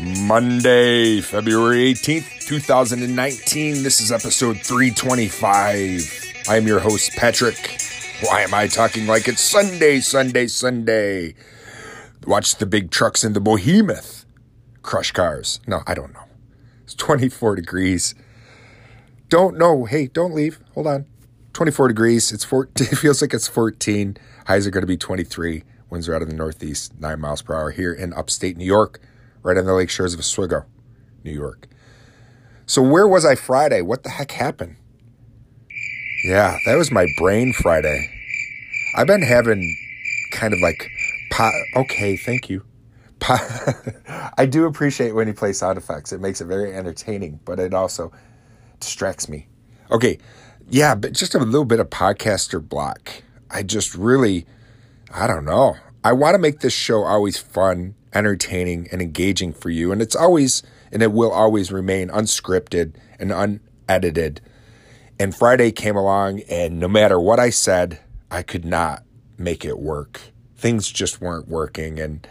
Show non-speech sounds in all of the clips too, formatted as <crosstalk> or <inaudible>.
Monday, February 18th, 2019. This is episode 325. I am your host, Patrick. Why am I talking like it's Sunday, Sunday, Sunday? Watch the big trucks in the behemoth crush cars. No, I don't know. It's 24 degrees. Don't know. Hey, don't leave. Hold on. 24 degrees. It's 14. <laughs> It feels like it's 14. Highs are going to be 23. Winds are out of the northeast, 9 miles per hour here in upstate New York right on the lake shores of Oswego, New York. So, where was I Friday? What the heck happened? Yeah, that was my brain Friday. I've been having kind of like, po- okay, thank you. Po- <laughs> I do appreciate when you play sound effects. It makes it very entertaining, but it also distracts me. Okay, yeah, but just a little bit of podcaster block. I just really, I don't know. I want to make this show always fun entertaining and engaging for you. And it's always, and it will always remain unscripted and unedited. And Friday came along, and no matter what I said, I could not make it work. Things just weren't working. And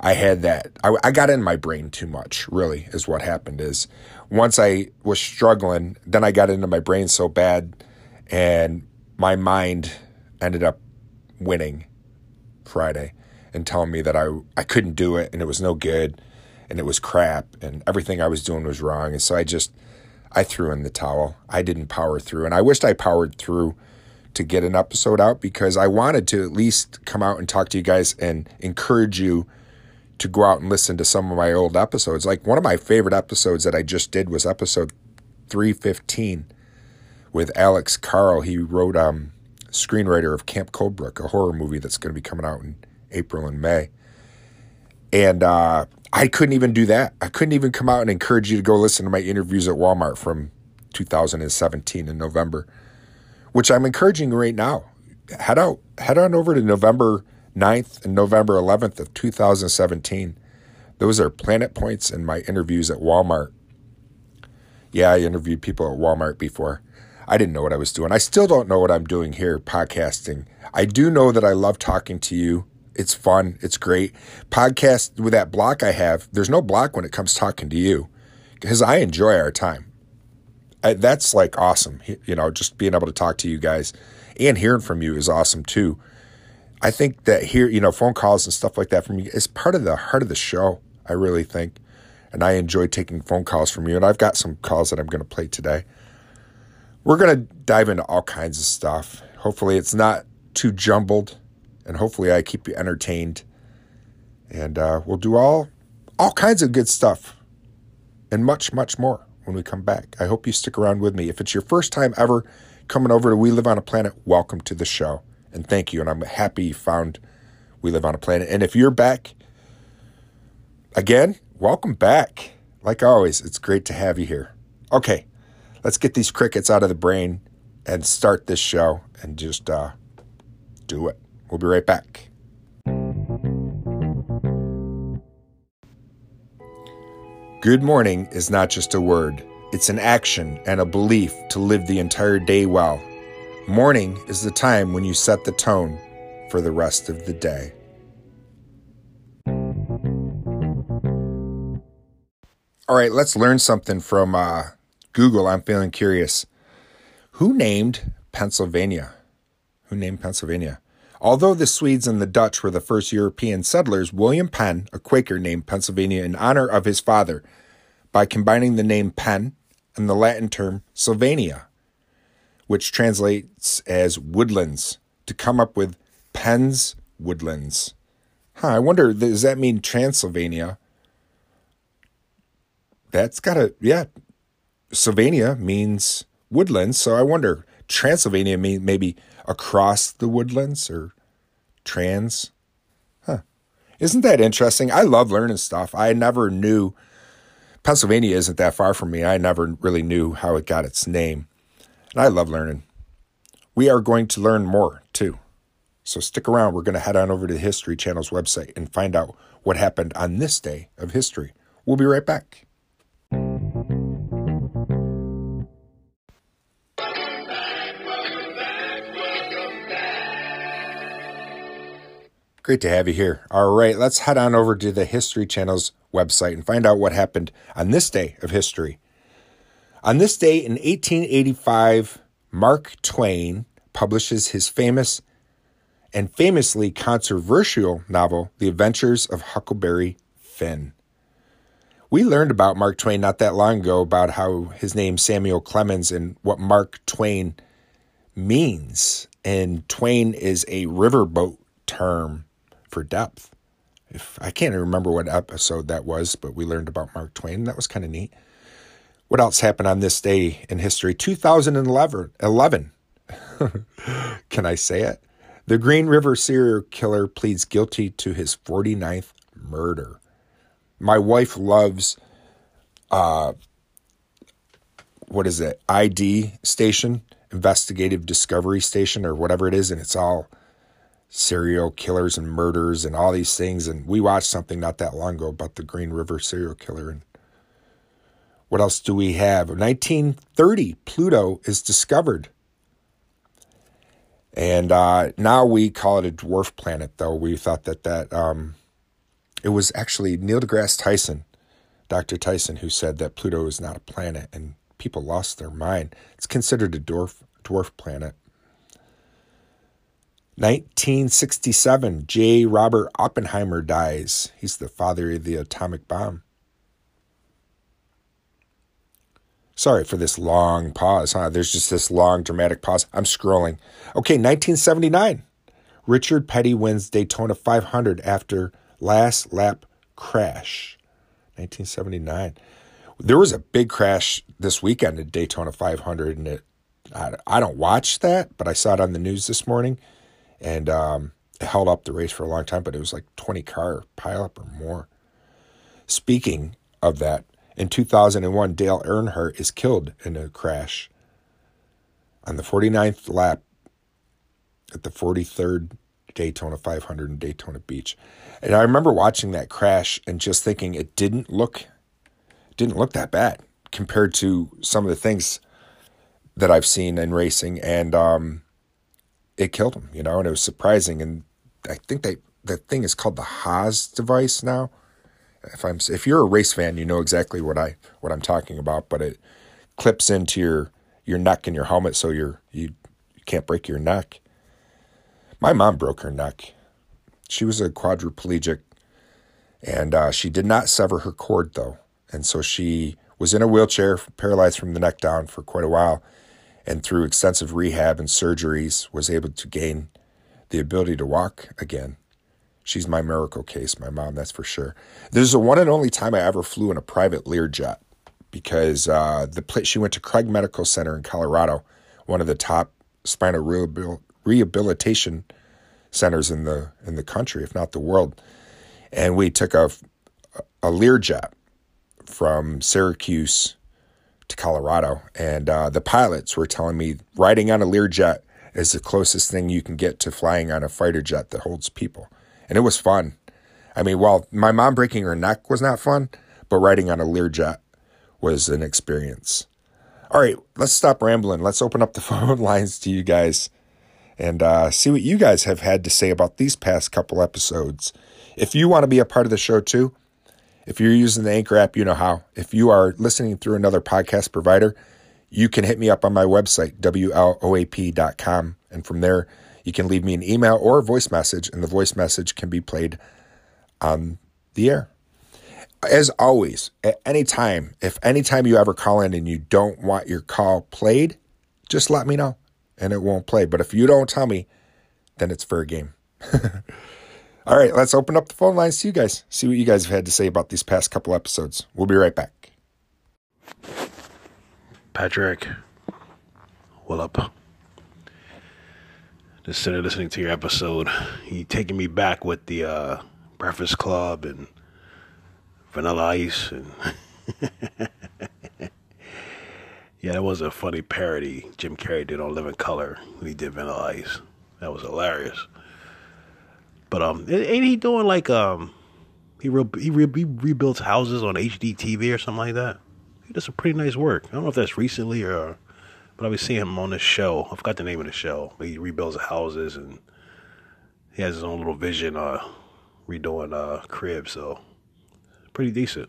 I had that, I, I got in my brain too much, really, is what happened. Is once I was struggling, then I got into my brain so bad, and my mind ended up winning Friday and telling me that I, I couldn't do it and it was no good and it was crap and everything I was doing was wrong. And so I just, I threw in the towel. I didn't power through. And I wished I powered through to get an episode out because I wanted to at least come out and talk to you guys and encourage you to go out and listen to some of my old episodes. Like one of my favorite episodes that I just did was episode 315 with Alex Carl. He wrote um screenwriter of Camp Coldbrook, a horror movie that's going to be coming out in April and May. And uh, I couldn't even do that. I couldn't even come out and encourage you to go listen to my interviews at Walmart from 2017 in November, which I'm encouraging right now. Head out, head on over to November 9th and November 11th of 2017. Those are planet points in my interviews at Walmart. Yeah, I interviewed people at Walmart before. I didn't know what I was doing. I still don't know what I'm doing here podcasting. I do know that I love talking to you it's fun. It's great. Podcast with that block I have, there's no block when it comes talking to you because I enjoy our time. I, that's like awesome. You know, just being able to talk to you guys and hearing from you is awesome too. I think that here, you know, phone calls and stuff like that from you is part of the heart of the show. I really think. And I enjoy taking phone calls from you. And I've got some calls that I'm going to play today. We're going to dive into all kinds of stuff. Hopefully, it's not too jumbled and hopefully I keep you entertained. And uh, we'll do all all kinds of good stuff and much, much more when we come back. I hope you stick around with me. If it's your first time ever coming over to We Live on a Planet, welcome to the show. And thank you. And I'm happy you found We Live on a Planet. And if you're back again, welcome back. Like always, it's great to have you here. Okay, let's get these crickets out of the brain and start this show and just uh, do it. We'll be right back. Good morning is not just a word, it's an action and a belief to live the entire day well. Morning is the time when you set the tone for the rest of the day. All right, let's learn something from uh, Google. I'm feeling curious. Who named Pennsylvania? Who named Pennsylvania? Although the Swedes and the Dutch were the first European settlers, William Penn, a Quaker, named Pennsylvania in honor of his father by combining the name Penn and the Latin term Sylvania, which translates as woodlands, to come up with Penn's Woodlands. Huh, I wonder, does that mean Transylvania? That's gotta, yeah. Sylvania means woodlands, so I wonder, Transylvania mean maybe across the woodlands or trans. Huh. Isn't that interesting? I love learning stuff. I never knew Pennsylvania isn't that far from me. I never really knew how it got its name. And I love learning. We are going to learn more too. So stick around. We're going to head on over to the History Channel's website and find out what happened on this day of history. We'll be right back. Great to have you here. All right, let's head on over to the History Channel's website and find out what happened on this day of history. On this day in 1885, Mark Twain publishes his famous and famously controversial novel, The Adventures of Huckleberry Finn. We learned about Mark Twain not that long ago about how his name Samuel Clemens and what Mark Twain means. And Twain is a riverboat term for depth. If I can't even remember what episode that was, but we learned about Mark Twain. That was kind of neat. What else happened on this day in history? 2011. 11. <laughs> Can I say it? The Green River serial killer pleads guilty to his 49th murder. My wife loves uh what is it? ID station, investigative discovery station or whatever it is and it's all serial killers and murders and all these things and we watched something not that long ago about the Green River serial killer and what else do we have? 1930 Pluto is discovered and uh, now we call it a dwarf planet, though we thought that that um, it was actually Neil deGrasse Tyson, Dr. Tyson, who said that Pluto is not a planet, and people lost their mind. It's considered a dwarf dwarf planet. 1967, J. Robert Oppenheimer dies. He's the father of the atomic bomb. Sorry for this long pause, huh? There's just this long dramatic pause. I'm scrolling. Okay, 1979. Richard Petty wins Daytona 500 after last lap crash. 1979. There was a big crash this weekend at Daytona 500, and it, I, I don't watch that, but I saw it on the news this morning, and um, held up the race for a long time, but it was like 20 car pileup or more. Speaking of that, in 2001, Dale Earnhardt is killed in a crash on the 49th lap at the 43rd Daytona 500 in Daytona Beach. And I remember watching that crash and just thinking it didn't look didn't look that bad compared to some of the things that I've seen in racing and um, it killed him, you know, and it was surprising and I think they the thing is called the HANS device now if I'm if you're a race fan, you know exactly what I what I'm talking about. But it clips into your your neck and your helmet, so you're you, you can't break your neck. My mom broke her neck. She was a quadriplegic, and uh, she did not sever her cord though, and so she was in a wheelchair, paralyzed from the neck down for quite a while, and through extensive rehab and surgeries, was able to gain the ability to walk again. She's my miracle case, my mom, that's for sure. This is the one and only time I ever flew in a private Learjet because uh, the place she went to Craig Medical Center in Colorado, one of the top spinal rehabilitation centers in the in the country, if not the world. And we took a a Learjet from Syracuse to Colorado, and uh, the pilots were telling me riding on a Learjet is the closest thing you can get to flying on a fighter jet that holds people and it was fun. I mean, while my mom breaking her neck was not fun, but riding on a Learjet was an experience. All right, let's stop rambling. Let's open up the <laughs> phone lines to you guys and uh, see what you guys have had to say about these past couple episodes. If you want to be a part of the show too, if you're using the Anchor app, you know how. If you are listening through another podcast provider, you can hit me up on my website, WLOAP.com. And from there, you can leave me an email or a voice message, and the voice message can be played on the air. As always, at any time, if any time you ever call in and you don't want your call played, just let me know and it won't play. But if you don't tell me, then it's fair game. <laughs> All right, let's open up the phone lines to you guys. See what you guys have had to say about these past couple episodes. We'll be right back. Patrick, what up? just sitting listening to your episode. You taking me back with the uh, Breakfast Club and Vanilla Ice and <laughs> yeah, that was a funny parody Jim Carrey did on Living Color when he did Vanilla Ice. That was hilarious. But um, ain't he doing like um, he re- he, re- he rebuilds houses on HGTV or something like that? He does some pretty nice work. I don't know if that's recently or but I was seeing him on this show. I forgot the name of the show, but he rebuilds houses and he has his own little vision, uh, redoing uh crib, so pretty decent.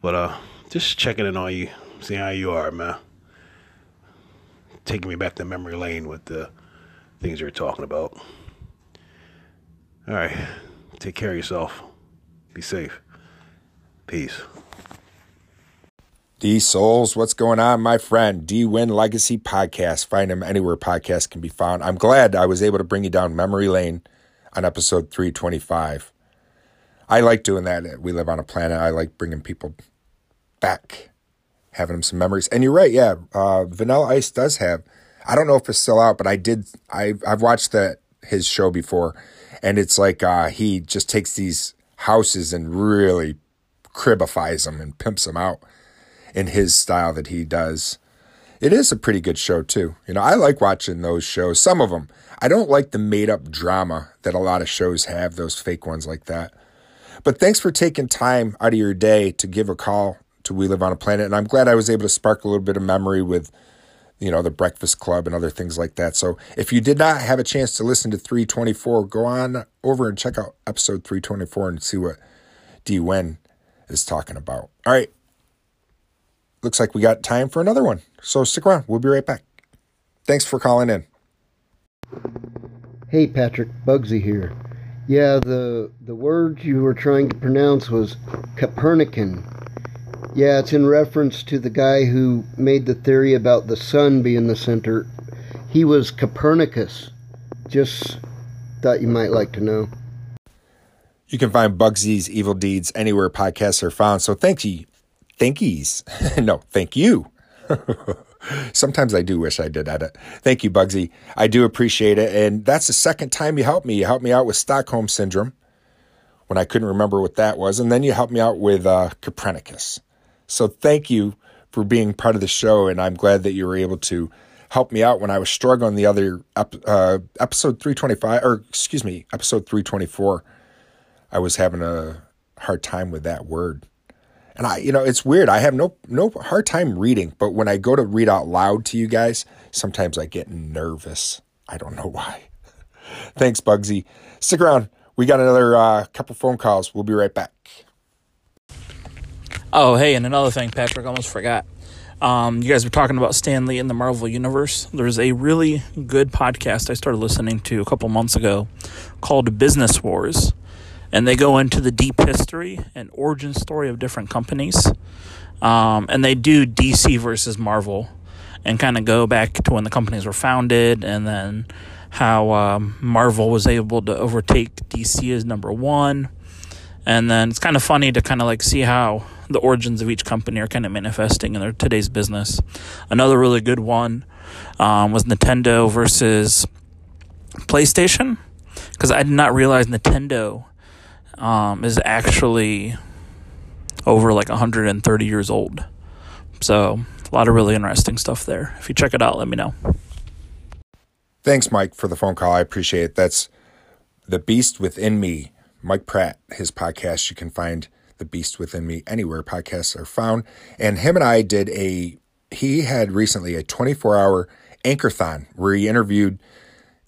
But uh, just checking in on you, seeing how you are, man. Taking me back to memory lane with the things you're talking about. All right, take care of yourself. Be safe. Peace. D Souls, what's going on, my friend? D Win Legacy Podcast. Find him anywhere podcasts can be found. I'm glad I was able to bring you down memory lane on episode 325. I like doing that. We live on a planet. I like bringing people back, having them some memories. And you're right, yeah. Uh, Vanilla Ice does have. I don't know if it's still out, but I did. I I've watched that his show before, and it's like uh, he just takes these houses and really cribifies them and pimps them out in his style that he does. It is a pretty good show too. You know, I like watching those shows. Some of them. I don't like the made up drama that a lot of shows have, those fake ones like that. But thanks for taking time out of your day to give a call to We Live on a Planet. And I'm glad I was able to spark a little bit of memory with, you know, the Breakfast Club and other things like that. So if you did not have a chance to listen to 324, go on over and check out episode 324 and see what D. Wen is talking about. All right. Looks like we got time for another one. So stick around. We'll be right back. Thanks for calling in. Hey Patrick, Bugsy here. Yeah, the the word you were trying to pronounce was Copernican. Yeah, it's in reference to the guy who made the theory about the sun being the center. He was Copernicus. Just thought you might like to know. You can find Bugsy's Evil Deeds anywhere podcasts are found. So thank you. Thankies. <laughs> no, thank you. <laughs> Sometimes I do wish I did edit. Thank you, Bugsy. I do appreciate it. And that's the second time you helped me. You helped me out with Stockholm Syndrome when I couldn't remember what that was. And then you helped me out with uh, Copernicus. So thank you for being part of the show. And I'm glad that you were able to help me out when I was struggling the other uh, episode 325, or excuse me, episode 324. I was having a hard time with that word. And I, you know, it's weird. I have no no hard time reading, but when I go to read out loud to you guys, sometimes I get nervous. I don't know <laughs> why. Thanks, Bugsy. Stick around. We got another uh, couple phone calls. We'll be right back. Oh, hey, and another thing, Patrick, almost forgot. Um, you guys were talking about Stan Lee in the Marvel Universe. There's a really good podcast I started listening to a couple months ago called Business Wars and they go into the deep history and origin story of different companies. Um, and they do DC versus Marvel and kind of go back to when the companies were founded and then how um, Marvel was able to overtake DC as number one. And then it's kind of funny to kind of like see how the origins of each company are kind of manifesting in their today's business. Another really good one um, was Nintendo versus PlayStation because I did not realize Nintendo um, is actually over like 130 years old. So, a lot of really interesting stuff there. If you check it out, let me know. Thanks, Mike, for the phone call. I appreciate it. That's The Beast Within Me, Mike Pratt, his podcast. You can find The Beast Within Me anywhere podcasts are found. And him and I did a, he had recently a 24 hour anchorthon where he interviewed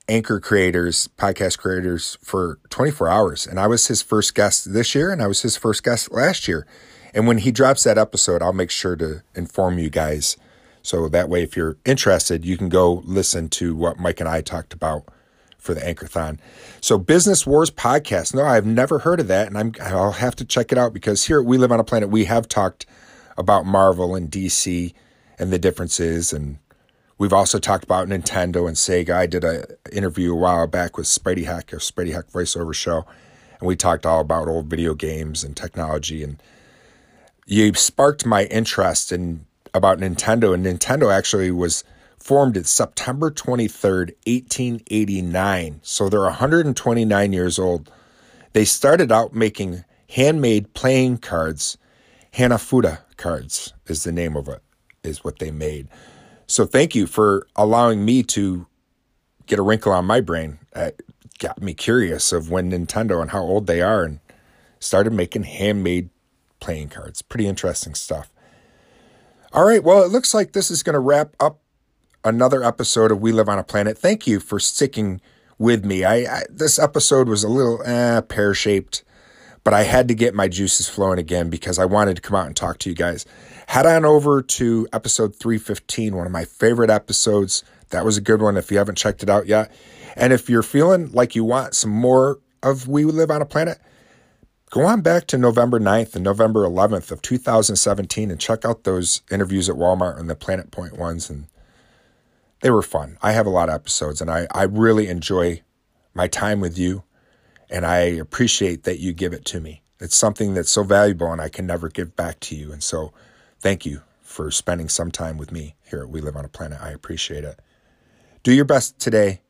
anchor creators, podcast creators for 24 hours. And I was his first guest this year and I was his first guest last year. And when he drops that episode, I'll make sure to inform you guys. So that way, if you're interested, you can go listen to what Mike and I talked about for the Anchorthon. So Business Wars podcast. No, I've never heard of that. And I'm, I'll have to check it out because here We Live on a Planet, we have talked about Marvel and DC and the differences and We've also talked about Nintendo and Sega. I did an interview a while back with Spidey Hack, a Spidey Hack voiceover show, and we talked all about old video games and technology. And you sparked my interest in about Nintendo. And Nintendo actually was formed in September 23rd, 1889. So they're 129 years old. They started out making handmade playing cards. Hanafuda cards is the name of it, is what they made. So thank you for allowing me to get a wrinkle on my brain. It got me curious of when Nintendo and how old they are and started making handmade playing cards. Pretty interesting stuff. All right, well, it looks like this is going to wrap up another episode of We Live on a Planet. Thank you for sticking with me. I, I this episode was a little eh, pear shaped, but I had to get my juices flowing again because I wanted to come out and talk to you guys. Head on over to episode 315, one of my favorite episodes. That was a good one if you haven't checked it out yet. And if you're feeling like you want some more of We Live on a Planet, go on back to November 9th and November 11th of 2017 and check out those interviews at Walmart and the Planet Point ones. And they were fun. I have a lot of episodes and I, I really enjoy my time with you. And I appreciate that you give it to me. It's something that's so valuable and I can never give back to you. And so thank you for spending some time with me here at We Live on a Planet. I appreciate it. Do your best today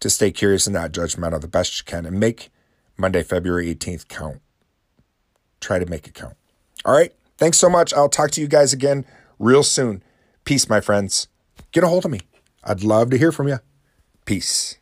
to stay curious and not judgmental the best you can and make Monday, February 18th count. Try to make it count. All right. Thanks so much. I'll talk to you guys again real soon. Peace, my friends. Get a hold of me. I'd love to hear from you. Peace.